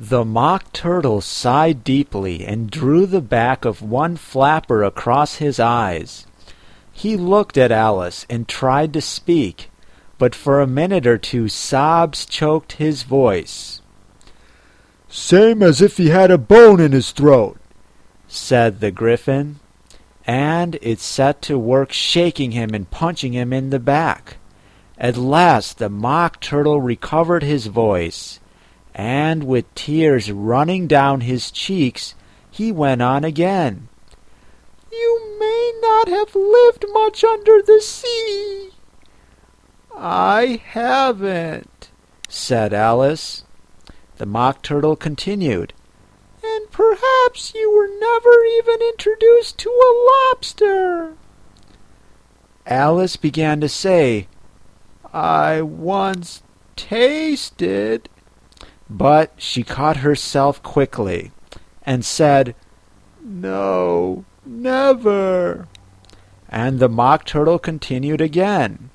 The Mock Turtle sighed deeply and drew the back of one flapper across his eyes. He looked at Alice and tried to speak, but for a minute or two sobs choked his voice. Same as if he had a bone in his throat, said the Gryphon, and it set to work shaking him and punching him in the back. At last the Mock Turtle recovered his voice and with tears running down his cheeks, he went on again. You may not have lived much under the sea. I haven't, said Alice. The Mock Turtle continued. And perhaps you were never even introduced to a lobster. Alice began to say, I once tasted but she caught herself quickly and said, No, never. And the Mock Turtle continued again.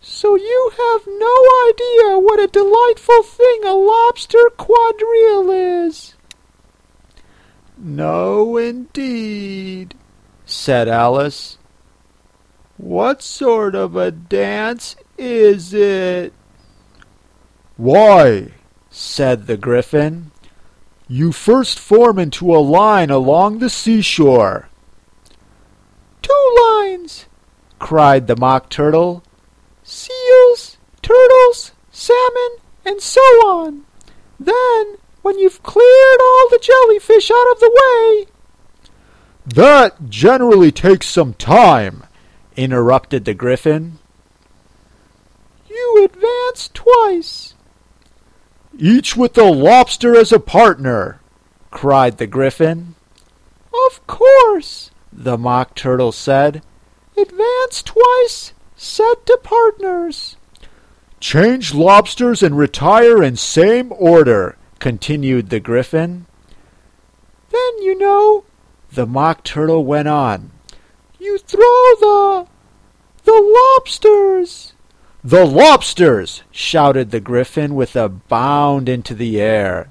So you have no idea what a delightful thing a lobster quadrille is. No, indeed, said Alice. What sort of a dance is it? Why, said the Gryphon. You first form into a line along the seashore. Two lines, cried the Mock Turtle. Seals, turtles, salmon, and so on. Then, when you've cleared all the jellyfish out of the way. That generally takes some time, interrupted the Gryphon. You advance twice, each with the lobster as a partner, cried the Gryphon. Of course, the Mock Turtle said. Advance twice, set to partners. Change lobsters and retire in same order, continued the Gryphon. Then, you know, the Mock Turtle went on. You throw the. the lobsters. The lobsters! shouted the Gryphon with a bound into the air.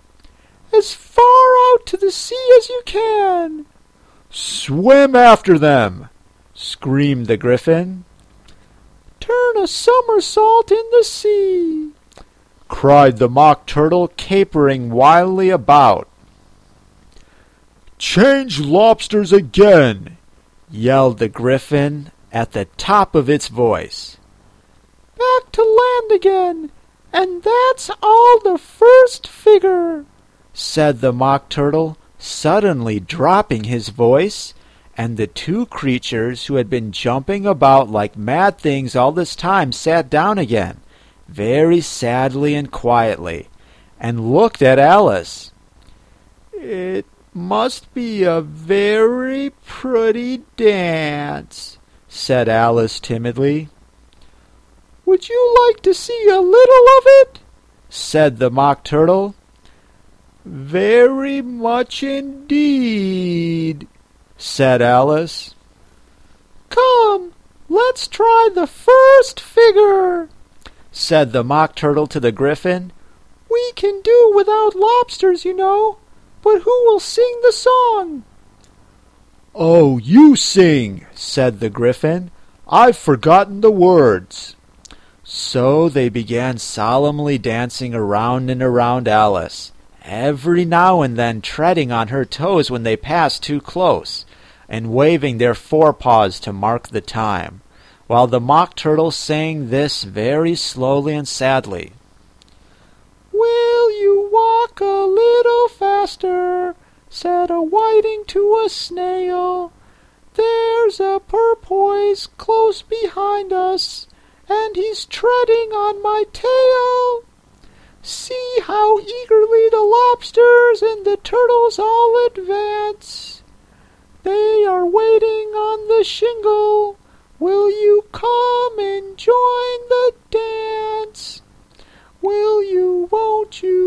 As far out to the sea as you can. Swim after them! screamed the Gryphon. Turn a somersault in the sea! cried the Mock Turtle, capering wildly about. Change lobsters again! yelled the Gryphon at the top of its voice back to land again, and that's all the first figure, said the Mock Turtle, suddenly dropping his voice, and the two creatures who had been jumping about like mad things all this time sat down again, very sadly and quietly, and looked at Alice. It must be a very pretty dance, said Alice timidly. Would you like to see a little of it? said the Mock Turtle. Very much indeed, said Alice. Come, let's try the first figure, said the Mock Turtle to the Gryphon. We can do without lobsters, you know, but who will sing the song? Oh, you sing, said the Gryphon. I've forgotten the words. So they began solemnly dancing around and around Alice, every now and then treading on her toes when they passed too close, and waving their forepaws to mark the time, while the Mock Turtle sang this very slowly and sadly. Will you walk a little faster? said a whiting to a snail. There's a porpoise close behind us and he's treading on my tail. See how eagerly the lobsters and the turtles all advance. They are waiting on the shingle. Will you come and join the dance? Will you, won't you,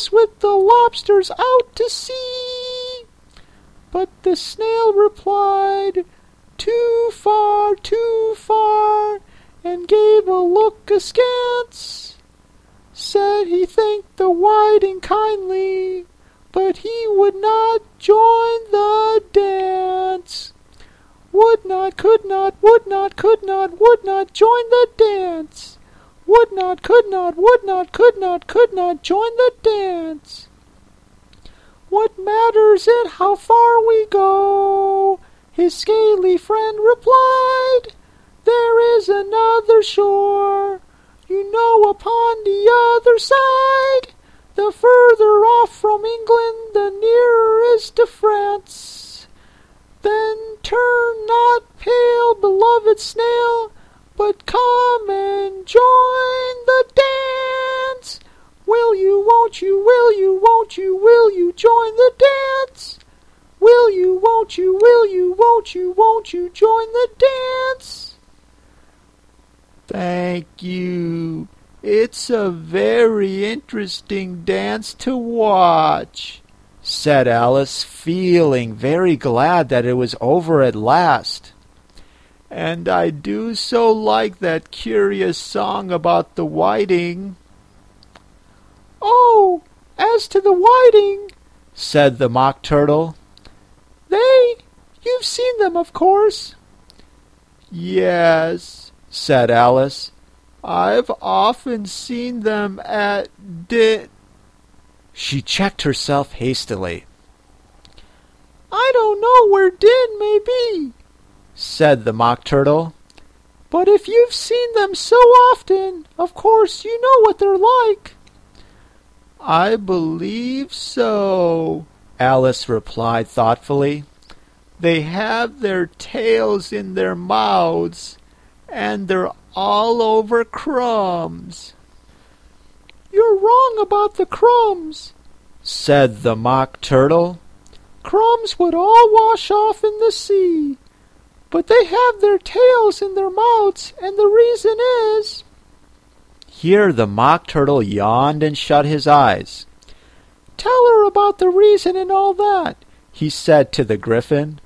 us with the lobsters out to sea. But the snail replied, Too far, too far, and gave a look askance. Said he thanked the whiting kindly, but he would not join the dance. Would not, could not, would not, could not, would not join the dance. Would not, could not, would not, could not, could not join the dance. What matters it how far we go? His scaly friend replied, There is another shore, you know, upon the other side. The further off from England, the nearer is to France. Then turn not pale, beloved snail, but come and join the dance. Will you, won't you, will you, won't you, will you join the dance? Will you, won't you, will you, won't you, won't you join the dance? Thank you. It's a very interesting dance to watch, said Alice, feeling very glad that it was over at last. And I do so like that curious song about the whiting. Oh, as to the whiting, said the Mock Turtle, they, you've seen them, of course. Yes, said Alice. I've often seen them at di... She checked herself hastily. I don't know where Din may be, said the Mock Turtle. But if you've seen them so often, of course you know what they're like. I believe so, Alice replied thoughtfully. They have their tails in their mouths, and they're all over crumbs. You're wrong about the crumbs, said the Mock Turtle. Crumbs would all wash off in the sea. But they have their tails in their mouths, and the reason is. Here the Mock Turtle yawned and shut his eyes. Tell her about the reason and all that, he said to the Gryphon.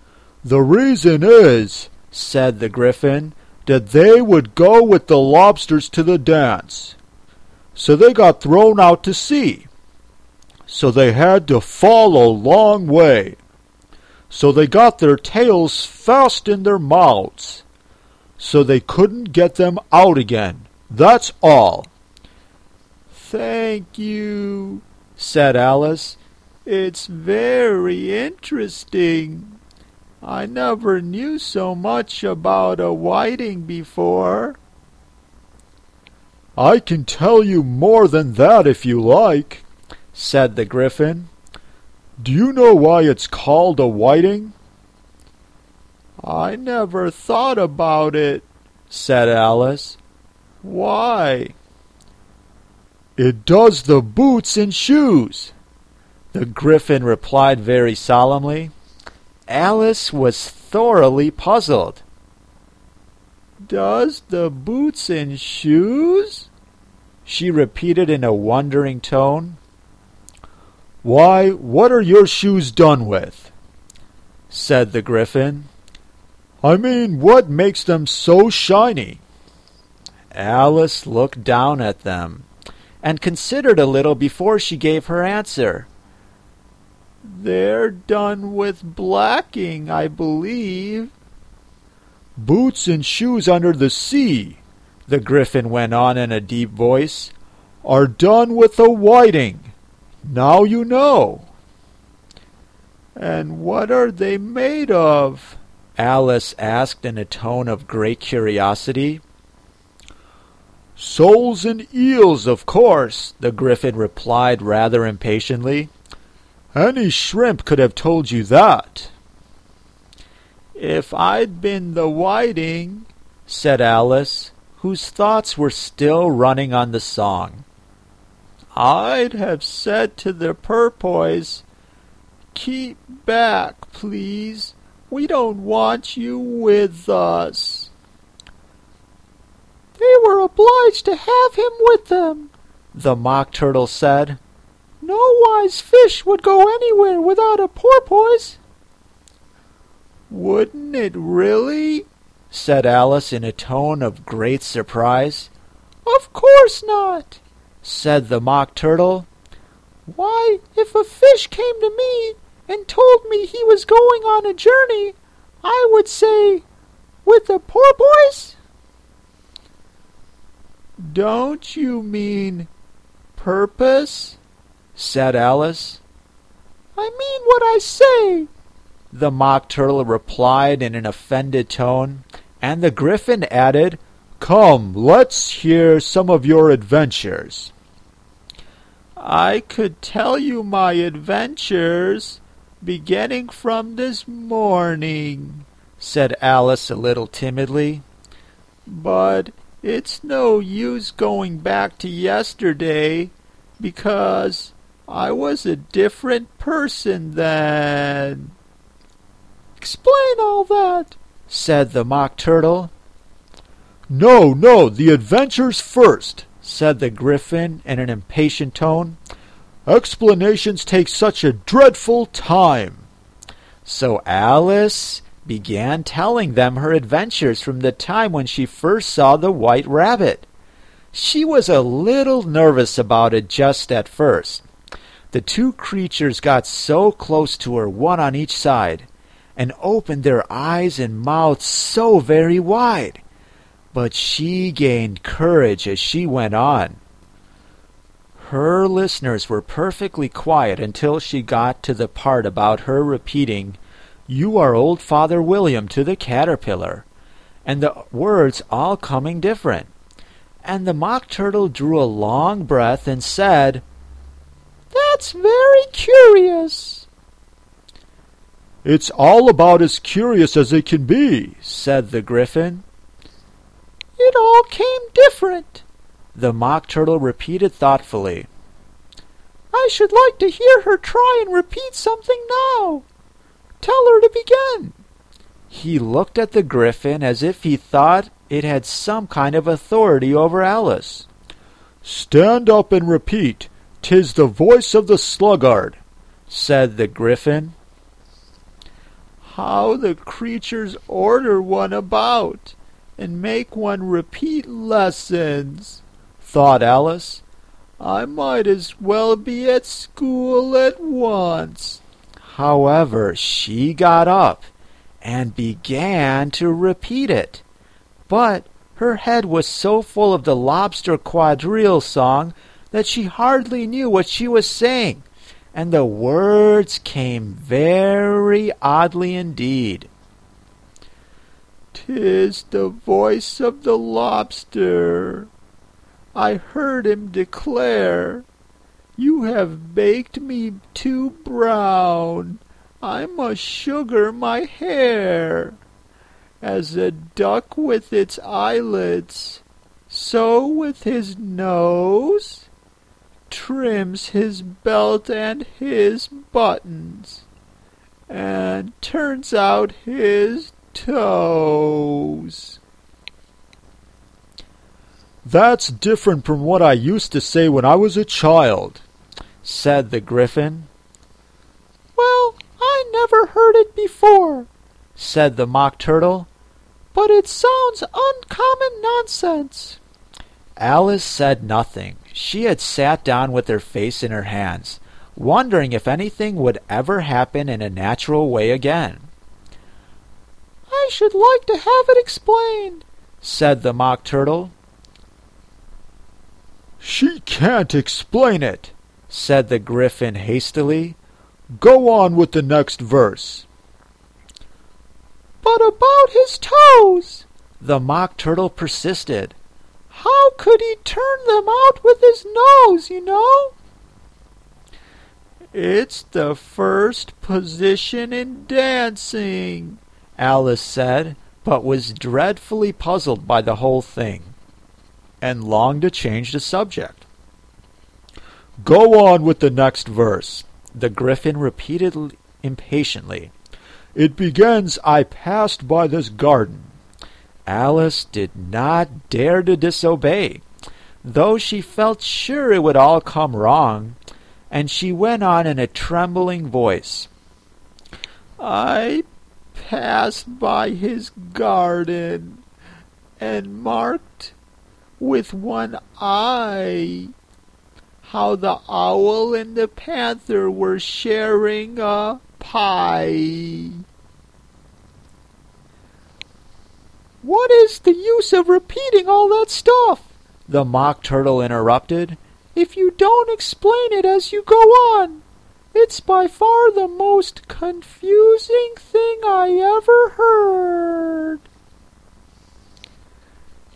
The reason is, said the Gryphon, that they would go with the lobsters to the dance. So they got thrown out to sea. So they had to fall a long way. So they got their tails fast in their mouths. So they couldn't get them out again. That's all. Thank you, said Alice. It's very interesting. I never knew so much about a whiting before. I can tell you more than that if you like, said the Gryphon. Do you know why it's called a whiting? I never thought about it, said Alice. Why? It does the boots and shoes, the Gryphon replied very solemnly. Alice was thoroughly puzzled. Does the boots and shoes? She repeated in a wondering tone. Why, what are your shoes done with? said the Gryphon. I mean, what makes them so shiny? Alice looked down at them and considered a little before she gave her answer. They're done with blacking, I believe. Boots and shoes under the sea, the Gryphon went on in a deep voice, are done with a whiting. Now you know. And what are they made of? Alice asked in a tone of great curiosity. Soles and eels, of course, the Gryphon replied rather impatiently. Any shrimp could have told you that. If I'd been the whiting, said Alice, whose thoughts were still running on the song, I'd have said to the porpoise, Keep back, please. We don't want you with us. They were obliged to have him with them, the Mock Turtle said. No wise fish would go anywhere without a porpoise. Wouldn't it really? said Alice in a tone of great surprise. Of course not, said the Mock Turtle. Why, if a fish came to me and told me he was going on a journey, I would say, with a porpoise? Don't you mean purpose? said Alice. I mean what I say, the Mock Turtle replied in an offended tone, and the Gryphon added, Come, let's hear some of your adventures. I could tell you my adventures, beginning from this morning, said Alice a little timidly. But it's no use going back to yesterday, because I was a different person then. Explain all that, said the Mock Turtle. No, no, the adventures first, said the Gryphon in an impatient tone. Explanations take such a dreadful time. So Alice began telling them her adventures from the time when she first saw the white rabbit. She was a little nervous about it just at first. The two creatures got so close to her, one on each side, and opened their eyes and mouths so very wide. But she gained courage as she went on. Her listeners were perfectly quiet until she got to the part about her repeating, You are old Father William to the caterpillar, and the words all coming different. And the Mock Turtle drew a long breath and said, That's very curious. It's all about as curious as it can be, said the Gryphon. It all came different, the Mock Turtle repeated thoughtfully. I should like to hear her try and repeat something now. Tell her to begin. He looked at the Gryphon as if he thought it had some kind of authority over Alice. Stand up and repeat. Tis the voice of the sluggard, said the Gryphon. How the creatures order one about and make one repeat lessons, thought Alice. I might as well be at school at once. However, she got up and began to repeat it. But her head was so full of the lobster quadrille song that she hardly knew what she was saying and the words came very oddly indeed. "'Tis the voice of the lobster. I heard him declare, You have baked me too brown. I must sugar my hair. As a duck with its eyelids, so with his nose trims his belt and his buttons, and turns out his toes. That's different from what I used to say when I was a child, said the Gryphon. Well, I never heard it before, said the Mock Turtle, but it sounds uncommon nonsense. Alice said nothing. She had sat down with her face in her hands, wondering if anything would ever happen in a natural way again. I should like to have it explained, said the Mock Turtle. She can't explain it, said the Gryphon hastily. Go on with the next verse. But about his toes, the Mock Turtle persisted. How could he turn them out with his nose, you know? It's the first position in dancing, Alice said, but was dreadfully puzzled by the whole thing, and longed to change the subject. Go on with the next verse, the Gryphon repeated impatiently. It begins, I passed by this garden. Alice did not dare to disobey, though she felt sure it would all come wrong, and she went on in a trembling voice. I passed by his garden and marked with one eye how the owl and the panther were sharing a pie. What is the use of repeating all that stuff? The Mock Turtle interrupted. If you don't explain it as you go on, it's by far the most confusing thing I ever heard.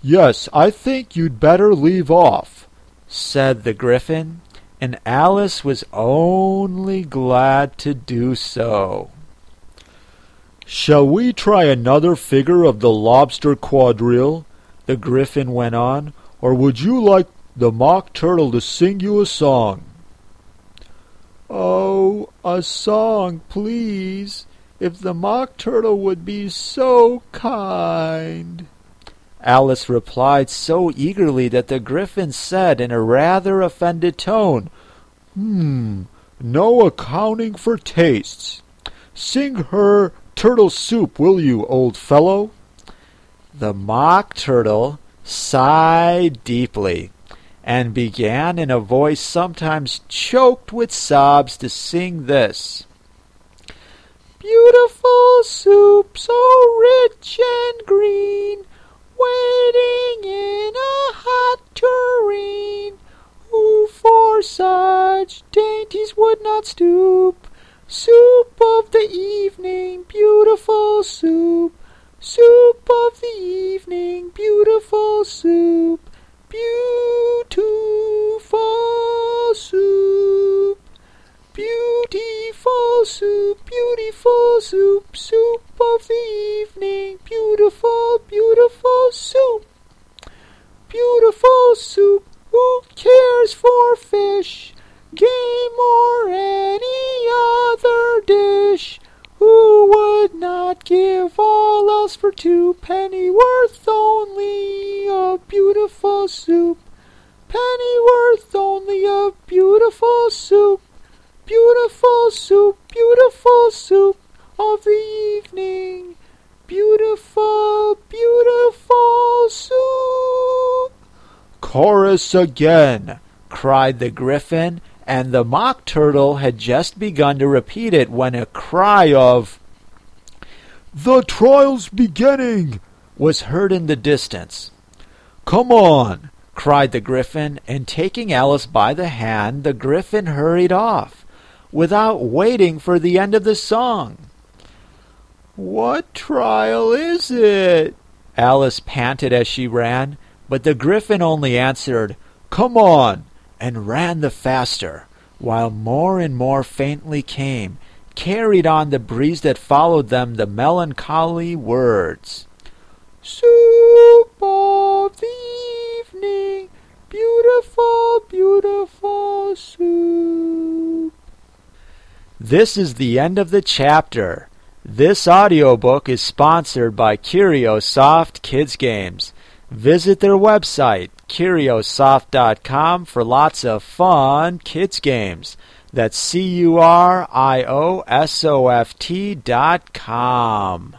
Yes, I think you'd better leave off, said the Gryphon, and Alice was only glad to do so. Shall we try another figure of the lobster quadrille? The Gryphon went on, or would you like the Mock Turtle to sing you a song? A song, please, if the Mock Turtle would be so kind. Alice replied so eagerly that the Gryphon said in a rather offended tone, Hmm, no accounting for tastes. Sing her turtle soup, will you, old fellow? The Mock Turtle sighed deeply and began in a voice sometimes choked with sobs to sing this. Beautiful soup, so rich and green, waiting in a hot tureen. Who for such dainties would not stoop? Soup of the evening, beautiful soup. Soup of the evening, beautiful soup. Beautiful soup. Beautiful soup, beautiful soup, soup of the evening, beautiful, beautiful soup. Beautiful soup, who cares for fish, game, or any other dish? Who would not give all else for two pennyworth only Pennyworth only of beautiful soup. Beautiful soup, beautiful soup of the evening. Beautiful, beautiful soup. Chorus again, cried the Gryphon, and the Mock Turtle had just begun to repeat it when a cry of The trial's beginning was heard in the distance. Come on, cried the Gryphon, and taking Alice by the hand, the Gryphon hurried off without waiting for the end of the song. What trial is it? Alice panted as she ran, but the Gryphon only answered, Come on, and ran the faster, while more and more faintly came, carried on the breeze that followed them, the melancholy words. Soup beautiful, beautiful soup. This is the end of the chapter. This audiobook is sponsored by Curiosoft Kids Games. Visit their website, curiosoft.com, for lots of fun kids games. That's C U R I O S O F T dot com.